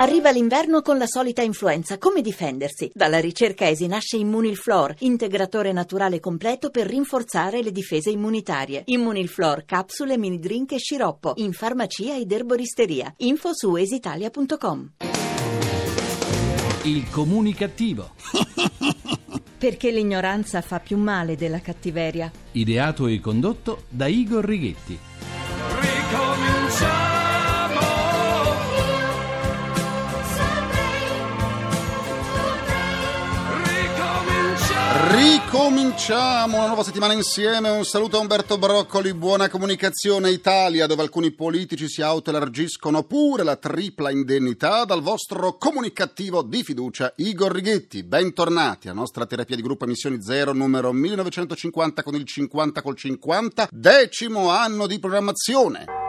Arriva l'inverno con la solita influenza. Come difendersi? Dalla ricerca ESI nasce Immunilflor, integratore naturale completo per rinforzare le difese immunitarie. Immunilflor, capsule, mini drink e sciroppo. In farmacia ed erboristeria. Info su esitalia.com. Il comunicativo. Perché l'ignoranza fa più male della cattiveria. Ideato e condotto da Igor Righetti. Ricominciamo una nuova settimana insieme. Un saluto a Umberto Broccoli. Buona comunicazione Italia, dove alcuni politici si autoelargiscono pure la tripla indennità dal vostro comunicativo di fiducia Igor Righetti. Bentornati alla nostra terapia di gruppo Emissioni Zero numero 1950 con il 50 col 50, decimo anno di programmazione.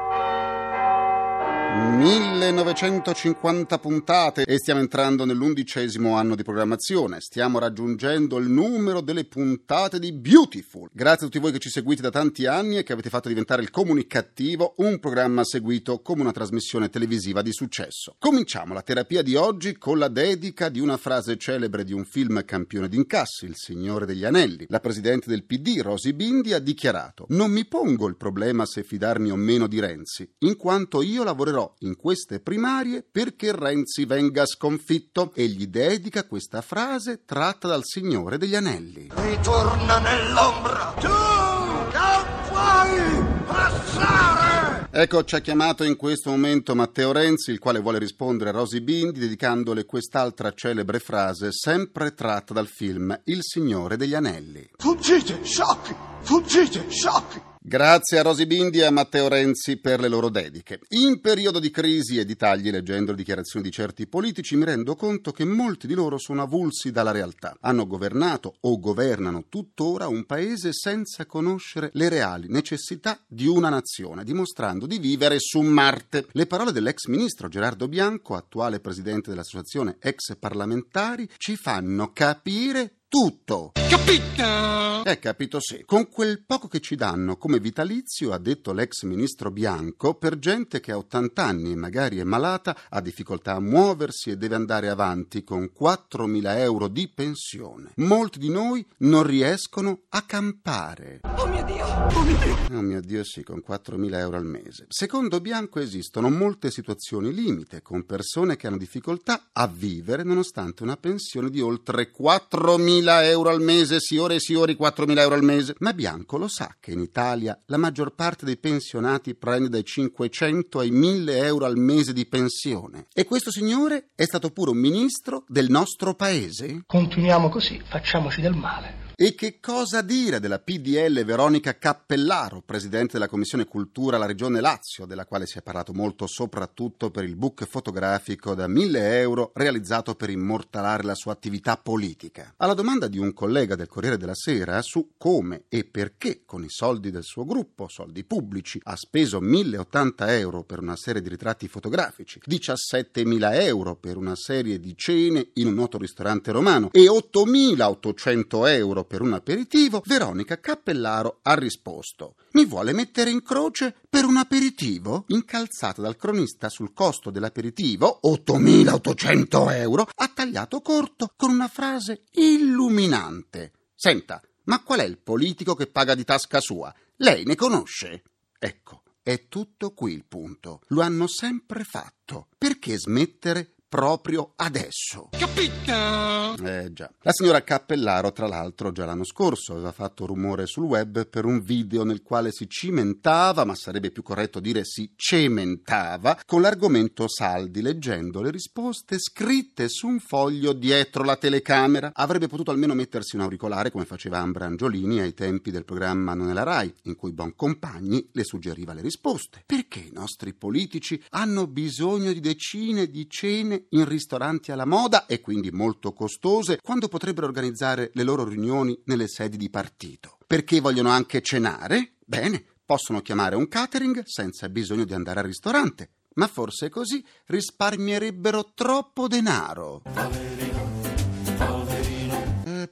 1950 puntate e stiamo entrando nell'undicesimo anno di programmazione. Stiamo raggiungendo il numero delle puntate di Beautiful. Grazie a tutti voi che ci seguite da tanti anni e che avete fatto diventare il Comunicativo un programma seguito come una trasmissione televisiva di successo. Cominciamo la terapia di oggi con la dedica di una frase celebre di un film campione d'incassi, Il Signore degli Anelli. La presidente del PD, Rosy Bindi, ha dichiarato: Non mi pongo il problema se fidarmi o meno di Renzi, in quanto io lavorerò in queste primarie perché Renzi venga sconfitto e gli dedica questa frase tratta dal Signore degli Anelli. Ritorna nell'ombra! Tu non puoi passare! Ecco, ci ha chiamato in questo momento Matteo Renzi, il quale vuole rispondere a Rosy Bindi dedicandole quest'altra celebre frase sempre tratta dal film Il Signore degli Anelli. Fuggite, sciocchi! Fuggite, sciocchi! Grazie a Rosy Bindi e a Matteo Renzi per le loro dediche. In periodo di crisi e di tagli, leggendo le dichiarazioni di certi politici, mi rendo conto che molti di loro sono avulsi dalla realtà. Hanno governato o governano tuttora un paese senza conoscere le reali necessità di una nazione, dimostrando di vivere su Marte. Le parole dell'ex ministro Gerardo Bianco, attuale presidente dell'associazione ex parlamentari, ci fanno capire tutto. Capito? Eh, capito sì. Con quel poco che ci danno come vitalizio, ha detto l'ex ministro Bianco, per gente che ha 80 anni e magari è malata, ha difficoltà a muoversi e deve andare avanti con 4.000 euro di pensione. Molti di noi non riescono a campare. Oh mio Dio! Oh mio Dio! Oh mio Dio sì, con 4.000 euro al mese. Secondo Bianco esistono molte situazioni limite, con persone che hanno difficoltà a vivere nonostante una pensione di oltre 4.000 euro al mese, signore e signori, 4.000 euro al mese. Ma Bianco lo sa che in Italia la maggior parte dei pensionati prende dai 500 ai 1.000 euro al mese di pensione. E questo signore è stato pure un ministro del nostro paese? Continuiamo così, facciamoci del male. E che cosa dire della PDL Veronica Cappellaro, presidente della Commissione Cultura alla Regione Lazio, della quale si è parlato molto soprattutto per il book fotografico da 1000 euro realizzato per immortalare la sua attività politica? Alla domanda di un collega del Corriere della Sera su come e perché con i soldi del suo gruppo, soldi pubblici, ha speso 1080 euro per una serie di ritratti fotografici, 17.000 euro per una serie di cene in un noto ristorante romano e 8.800 euro per un aperitivo, Veronica Cappellaro ha risposto: Mi vuole mettere in croce per un aperitivo? Incalzata dal cronista sul costo dell'aperitivo, 8.800 euro, ha tagliato corto con una frase illuminante. Senta, ma qual è il politico che paga di tasca sua? Lei ne conosce? Ecco, è tutto qui il punto. Lo hanno sempre fatto. Perché smettere proprio adesso? Capito? Eh già. La signora Cappellaro, tra l'altro, già l'anno scorso aveva fatto rumore sul web per un video nel quale si cimentava, ma sarebbe più corretto dire si cementava, con l'argomento saldi, leggendo le risposte scritte su un foglio dietro la telecamera. Avrebbe potuto almeno mettersi un auricolare come faceva Ambra Angiolini ai tempi del programma Non è la Rai, in cui Boncompagni le suggeriva le risposte. Perché i nostri politici hanno bisogno di decine di cene in ristoranti alla moda e quindi molto costose, quando potrebbero organizzare le loro riunioni nelle sedi di partito. Perché vogliono anche cenare? Bene, possono chiamare un catering senza bisogno di andare al ristorante. Ma forse così risparmierebbero troppo denaro.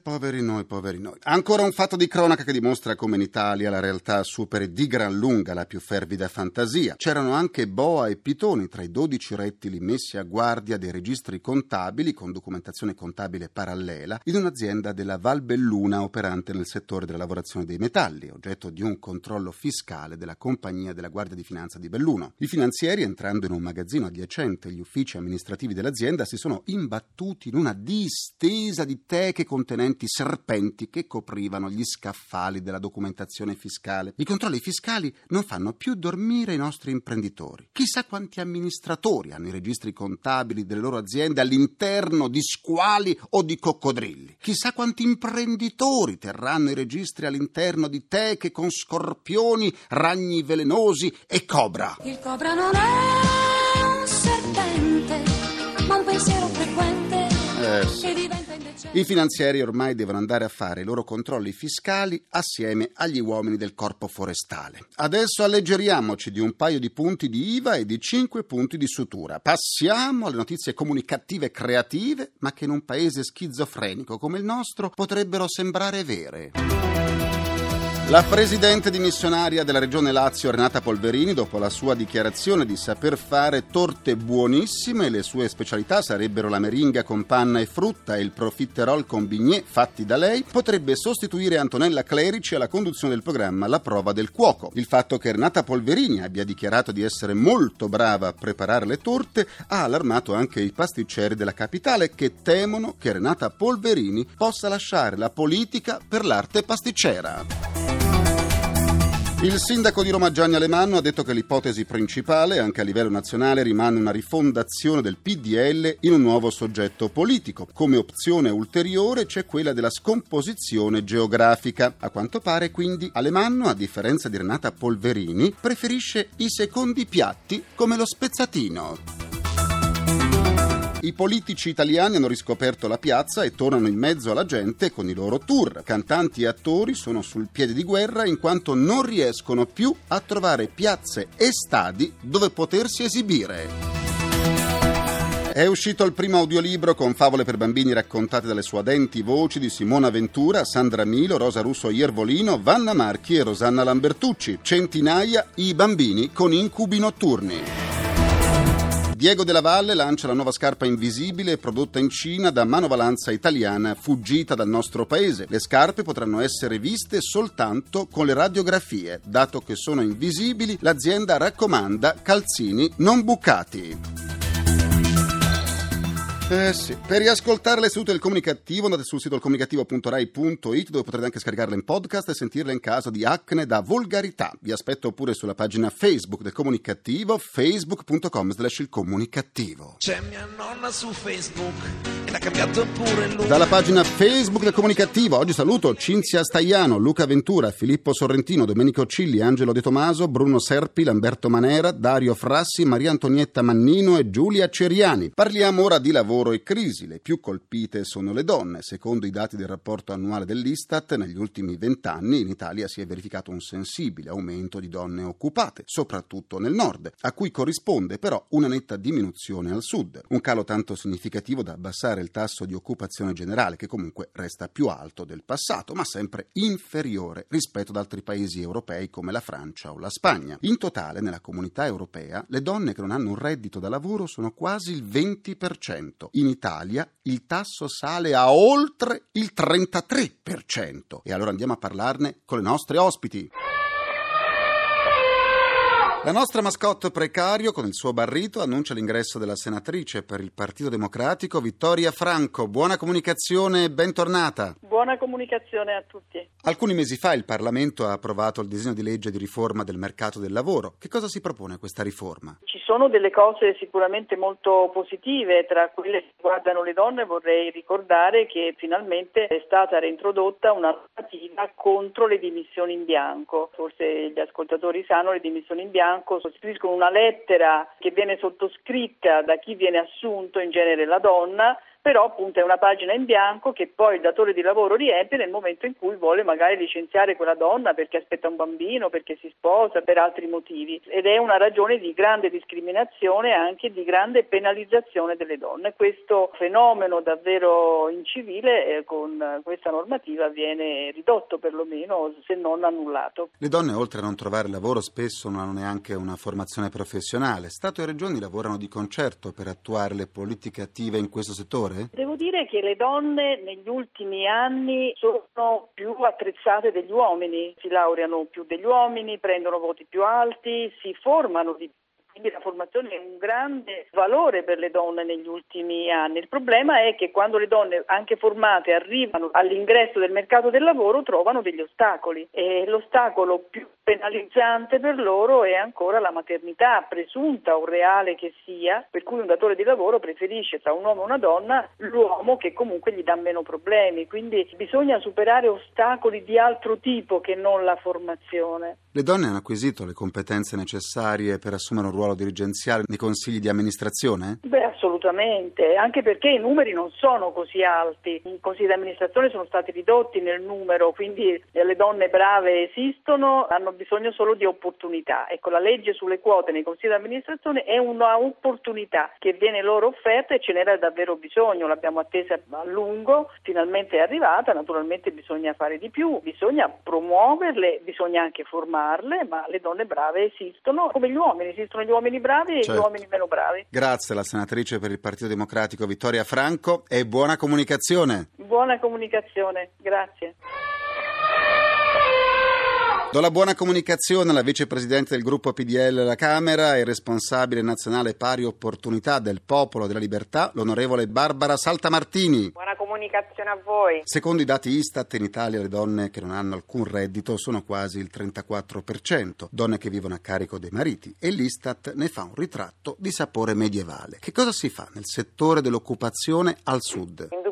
Poveri noi, poveri noi. Ancora un fatto di cronaca che dimostra come in Italia la realtà superi di gran lunga la più fervida fantasia. C'erano anche boa e pitoni tra i 12 rettili messi a guardia dei registri contabili con documentazione contabile parallela in un'azienda della Val Belluna operante nel settore della lavorazione dei metalli, oggetto di un controllo fiscale della compagnia della Guardia di Finanza di Belluno. I finanzieri, entrando in un magazzino adiacente agli uffici amministrativi dell'azienda, si sono imbattuti in una distesa di teche contenenti serpenti che coprivano gli scaffali della documentazione fiscale. I controlli fiscali non fanno più dormire i nostri imprenditori. Chissà quanti amministratori hanno i registri contabili delle loro aziende all'interno di squali o di coccodrilli. Chissà quanti imprenditori terranno i registri all'interno di teche con scorpioni, ragni velenosi e cobra. Il cobra non è un serpente, ma un pensiero frequente Eh, che diventa. I finanzieri ormai devono andare a fare i loro controlli fiscali assieme agli uomini del corpo forestale. Adesso alleggeriamoci di un paio di punti di IVA e di cinque punti di sutura. Passiamo alle notizie comunicative creative, ma che in un paese schizofrenico come il nostro potrebbero sembrare vere. La presidente dimissionaria della regione Lazio, Renata Polverini, dopo la sua dichiarazione di saper fare torte buonissime, le sue specialità sarebbero la meringa con panna e frutta e il profiterol con bignè fatti da lei, potrebbe sostituire Antonella Clerici alla conduzione del programma La prova del cuoco. Il fatto che Renata Polverini abbia dichiarato di essere molto brava a preparare le torte ha allarmato anche i pasticceri della capitale che temono che Renata Polverini possa lasciare la politica per l'arte pasticcera. Il sindaco di Roma Gianni Alemanno ha detto che l'ipotesi principale, anche a livello nazionale, rimane una rifondazione del PDL in un nuovo soggetto politico. Come opzione ulteriore c'è quella della scomposizione geografica. A quanto pare, quindi, Alemanno, a differenza di Renata Polverini, preferisce i secondi piatti come lo spezzatino. I politici italiani hanno riscoperto la piazza e tornano in mezzo alla gente con i loro tour. Cantanti e attori sono sul piede di guerra in quanto non riescono più a trovare piazze e stadi dove potersi esibire. È uscito il primo audiolibro con favole per bambini raccontate dalle suadenti voci di Simona Ventura, Sandra Milo, Rosa Russo Iervolino, Vanna Marchi e Rosanna Lambertucci. Centinaia i bambini con incubi notturni. Diego della Valle lancia la nuova scarpa invisibile prodotta in Cina da manovalanza italiana fuggita dal nostro paese. Le scarpe potranno essere viste soltanto con le radiografie. Dato che sono invisibili, l'azienda raccomanda calzini non bucati. Eh sì. Per riascoltare le sedute del comunicativo andate sul sito comunicativo.rai.it dove potrete anche scaricarle in podcast e sentirle in caso di acne da volgarità. Vi aspetto pure sulla pagina Facebook del comunicativo facebook.com slash il comunicativo. C'è mia nonna su Facebook e l'ha cambiato pure lui. Dalla pagina Facebook del Comunicativo, oggi saluto Cinzia Staiano, Luca Ventura, Filippo Sorrentino, Domenico Cilli, Angelo De Tomaso, Bruno Serpi, Lamberto Manera, Dario Frassi, Maria Antonietta Mannino e Giulia Ceriani. Parliamo ora di lavoro e crisi. Le più colpite sono le donne. Secondo i dati del rapporto annuale dell'Istat, negli ultimi vent'anni in Italia si è verificato un sensibile aumento di donne occupate, soprattutto nel nord, a cui corrisponde però una netta diminuzione al sud. Un calo tanto significativo da abbassare il tasso di occupazione generale, che comunque resta più alto del passato, ma sempre inferiore rispetto ad altri paesi europei come la Francia o la Spagna. In totale, nella comunità europea, le donne che non hanno un reddito da lavoro sono quasi il 20%. In Italia il tasso sale a oltre il 33%. E allora andiamo a parlarne con le nostre ospiti. La nostra mascotte precario con il suo barrito annuncia l'ingresso della senatrice per il Partito Democratico Vittoria Franco. Buona comunicazione e bentornata. Buona comunicazione a tutti. Alcuni mesi fa il Parlamento ha approvato il disegno di legge di riforma del mercato del lavoro. Che cosa si propone questa riforma? Ci sono delle cose sicuramente molto positive, tra quelle che riguardano le donne vorrei ricordare che finalmente è stata reintrodotta una normativa contro le dimissioni in bianco. Forse gli ascoltatori sanno le dimissioni in bianco sostituiscono una lettera che viene sottoscritta da chi viene assunto, in genere la donna, però appunto è una pagina in bianco che poi il datore di lavoro riempie nel momento in cui vuole magari licenziare quella donna perché aspetta un bambino, perché si sposa, per altri motivi ed è una ragione di grande discriminazione e anche di grande penalizzazione delle donne. Questo fenomeno davvero incivile eh, con questa normativa viene ridotto perlomeno se non annullato. Le donne oltre a non trovare lavoro spesso non hanno neanche una formazione professionale. Stato e regioni lavorano di concerto per attuare le politiche attive in questo settore? Devo dire che le donne negli ultimi anni sono più attrezzate degli uomini, si laureano più degli uomini, prendono voti più alti, si formano di più quindi la formazione è un grande valore per le donne negli ultimi anni. Il problema è che quando le donne, anche formate, arrivano all'ingresso del mercato del lavoro trovano degli ostacoli e l'ostacolo più penalizzante per loro è ancora la maternità, presunta o reale che sia, per cui un datore di lavoro preferisce tra un uomo e una donna l'uomo che comunque gli dà meno problemi, quindi bisogna superare ostacoli di altro tipo che non la formazione. Le donne hanno acquisito le competenze necessarie per assumere un ruolo dirigenziale nei consigli di amministrazione? Beh, assolutamente, anche perché i numeri non sono così alti. I consigli di amministrazione sono stati ridotti nel numero, quindi le donne brave esistono, hanno bisogno solo di opportunità. Ecco, la legge sulle quote nei consigli di amministrazione è un'opportunità che viene loro offerta e ce n'era davvero bisogno, l'abbiamo attesa a lungo, finalmente è arrivata, naturalmente bisogna fare di più, bisogna promuoverle, bisogna anche formarle, ma le donne brave esistono come gli uomini, esistono gli uomini bravi e Certo. gli uomini meno bravi. Grazie alla senatrice per il Partito Democratico Vittoria Franco e buona comunicazione. Buona comunicazione, grazie. Do la buona comunicazione alla vicepresidente del gruppo PDL alla Camera e responsabile nazionale pari opportunità del Popolo della Libertà, l'onorevole Barbara Saltamartini. Buona comunicazione a voi. Secondo i dati Istat in Italia le donne che non hanno alcun reddito sono quasi il 34%, donne che vivono a carico dei mariti e l'Istat ne fa un ritratto di sapore medievale. Che cosa si fa nel settore dell'occupazione al sud? Il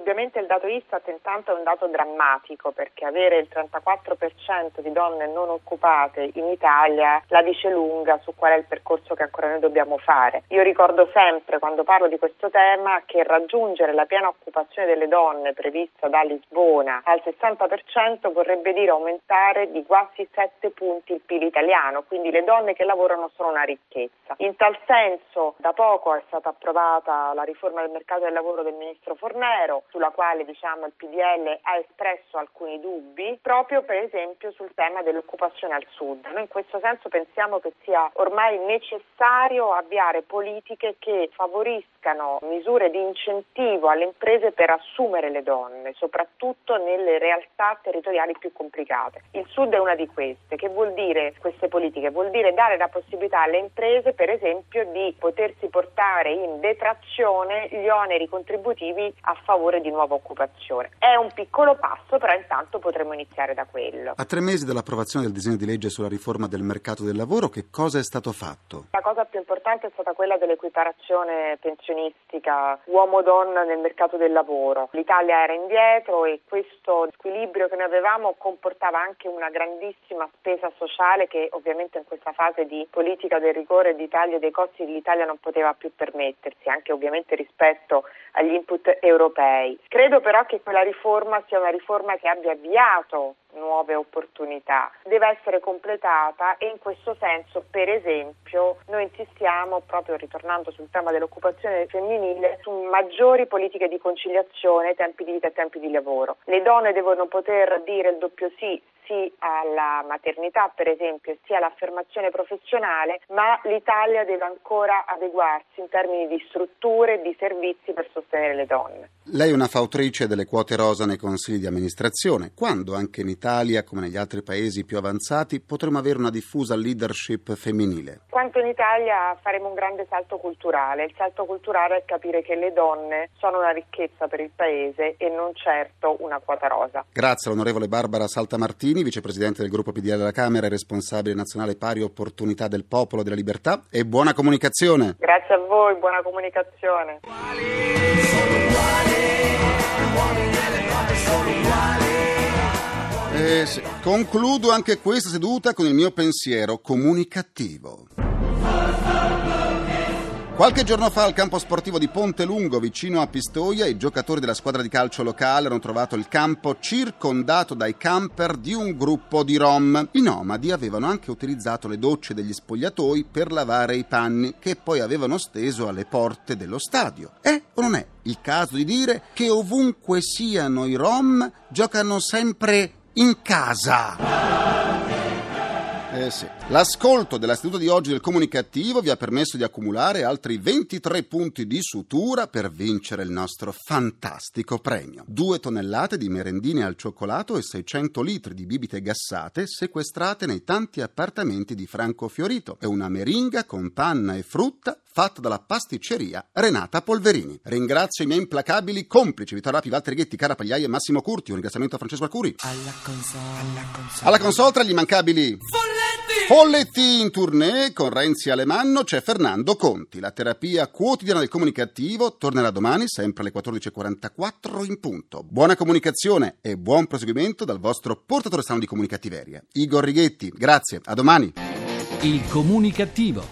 dato Istat intanto è un dato drammatico perché avere il 34% di donne non occupate in Italia la dice lunga su qual è il percorso che ancora noi dobbiamo fare. Io ricordo sempre quando parlo di questo tema che raggiungere la piena occupazione delle donne prevista da Lisbona al 60% vorrebbe dire aumentare di quasi 7 punti il PIL italiano, quindi le donne che lavorano sono una ricchezza. In tal senso da poco è stata approvata la riforma del mercato del lavoro del ministro Fornero, sulla quale diciamo il PDL ha espresso alcuni dubbi, proprio per esempio sul tema dell'occupazione al sud. Noi in questo senso pensiamo che sia ormai necessario avviare politiche che favoriscano misure di incentivo alle imprese per assumere le donne, soprattutto nelle realtà territoriali più complicate. Il sud è una di queste. Che vuol dire queste politiche? Vuol dire dare la possibilità alle imprese, per esempio, di potersi portare in detrazione gli oneri contributivi a favore di nuova occupazione. È un piccolo passo, però intanto potremo iniziare da quello. A tre mesi dall'approvazione del disegno di legge sulla riforma del mercato del lavoro, che cosa è stato fatto? La cosa più importante è stata quella dell'equiparazione pensionistica uomo-donna nel mercato del lavoro. L'Italia era indietro e questo squilibrio che noi avevamo comportava anche una grandissima spesa sociale che ovviamente in questa fase di politica del rigore e di taglio dei costi l'Italia non poteva più permettersi, anche ovviamente rispetto agli input europei. Credo però che quella riforma sia una riforma che abbia avviato nuove opportunità, deve essere completata e in questo senso, per esempio, noi insistiamo proprio ritornando sul tema dell'occupazione femminile su maggiori politiche di conciliazione, tempi di vita e tempi di lavoro. Le donne devono poter dire il doppio sì sì alla maternità per esempio e sì all'affermazione professionale, ma l'Italia deve ancora adeguarsi in termini di strutture e di servizi per sostenere le donne. Lei è una fautrice delle quote rosa nei consigli di amministrazione. Quando anche in Italia, come negli altri paesi più avanzati, potremo avere una diffusa leadership femminile? Quanto in Italia faremo un grande salto culturale. Il salto culturale è capire che le donne sono una ricchezza per il Paese e non certo una quota rosa. Grazie all'onorevole Barbara Saltamartini, vicepresidente del gruppo PDL alla Camera e responsabile nazionale pari opportunità del Popolo della Libertà e buona comunicazione. Grazie a voi, buona comunicazione. E se- concludo anche questa seduta con il mio pensiero comunicativo. Qualche giorno fa al campo sportivo di Ponte Lungo, vicino a Pistoia, i giocatori della squadra di calcio locale hanno trovato il campo circondato dai camper di un gruppo di rom. I nomadi avevano anche utilizzato le docce degli spogliatoi per lavare i panni, che poi avevano steso alle porte dello stadio. È o non è il caso di dire che ovunque siano i rom, giocano sempre in casa? Eh sì. L'ascolto della seduta di oggi del comunicativo vi ha permesso di accumulare altri 23 punti di sutura per vincere il nostro fantastico premio. Due tonnellate di merendine al cioccolato e 600 litri di bibite gassate sequestrate nei tanti appartamenti di Franco Fiorito e una meringa con panna e frutta fatta dalla pasticceria Renata Polverini. Ringrazio i miei implacabili complici Vittorio Rapi, Valtteri Ghetti, Cara Pagliai e Massimo Curti. Un ringraziamento a Francesco Alcuri. Alla console. Alla console. Alla console tra gli immancabili Folletti in tournée con Renzi Alemanno c'è Fernando Conti. La terapia quotidiana del comunicativo tornerà domani sempre alle 14.44 in punto. Buona comunicazione e buon proseguimento dal vostro portatore strano di comunicativeria. Igor Righetti, grazie, a domani. Il comunicativo.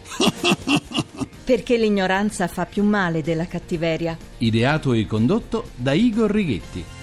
Perché l'ignoranza fa più male della cattiveria. Ideato e condotto da Igor Righetti.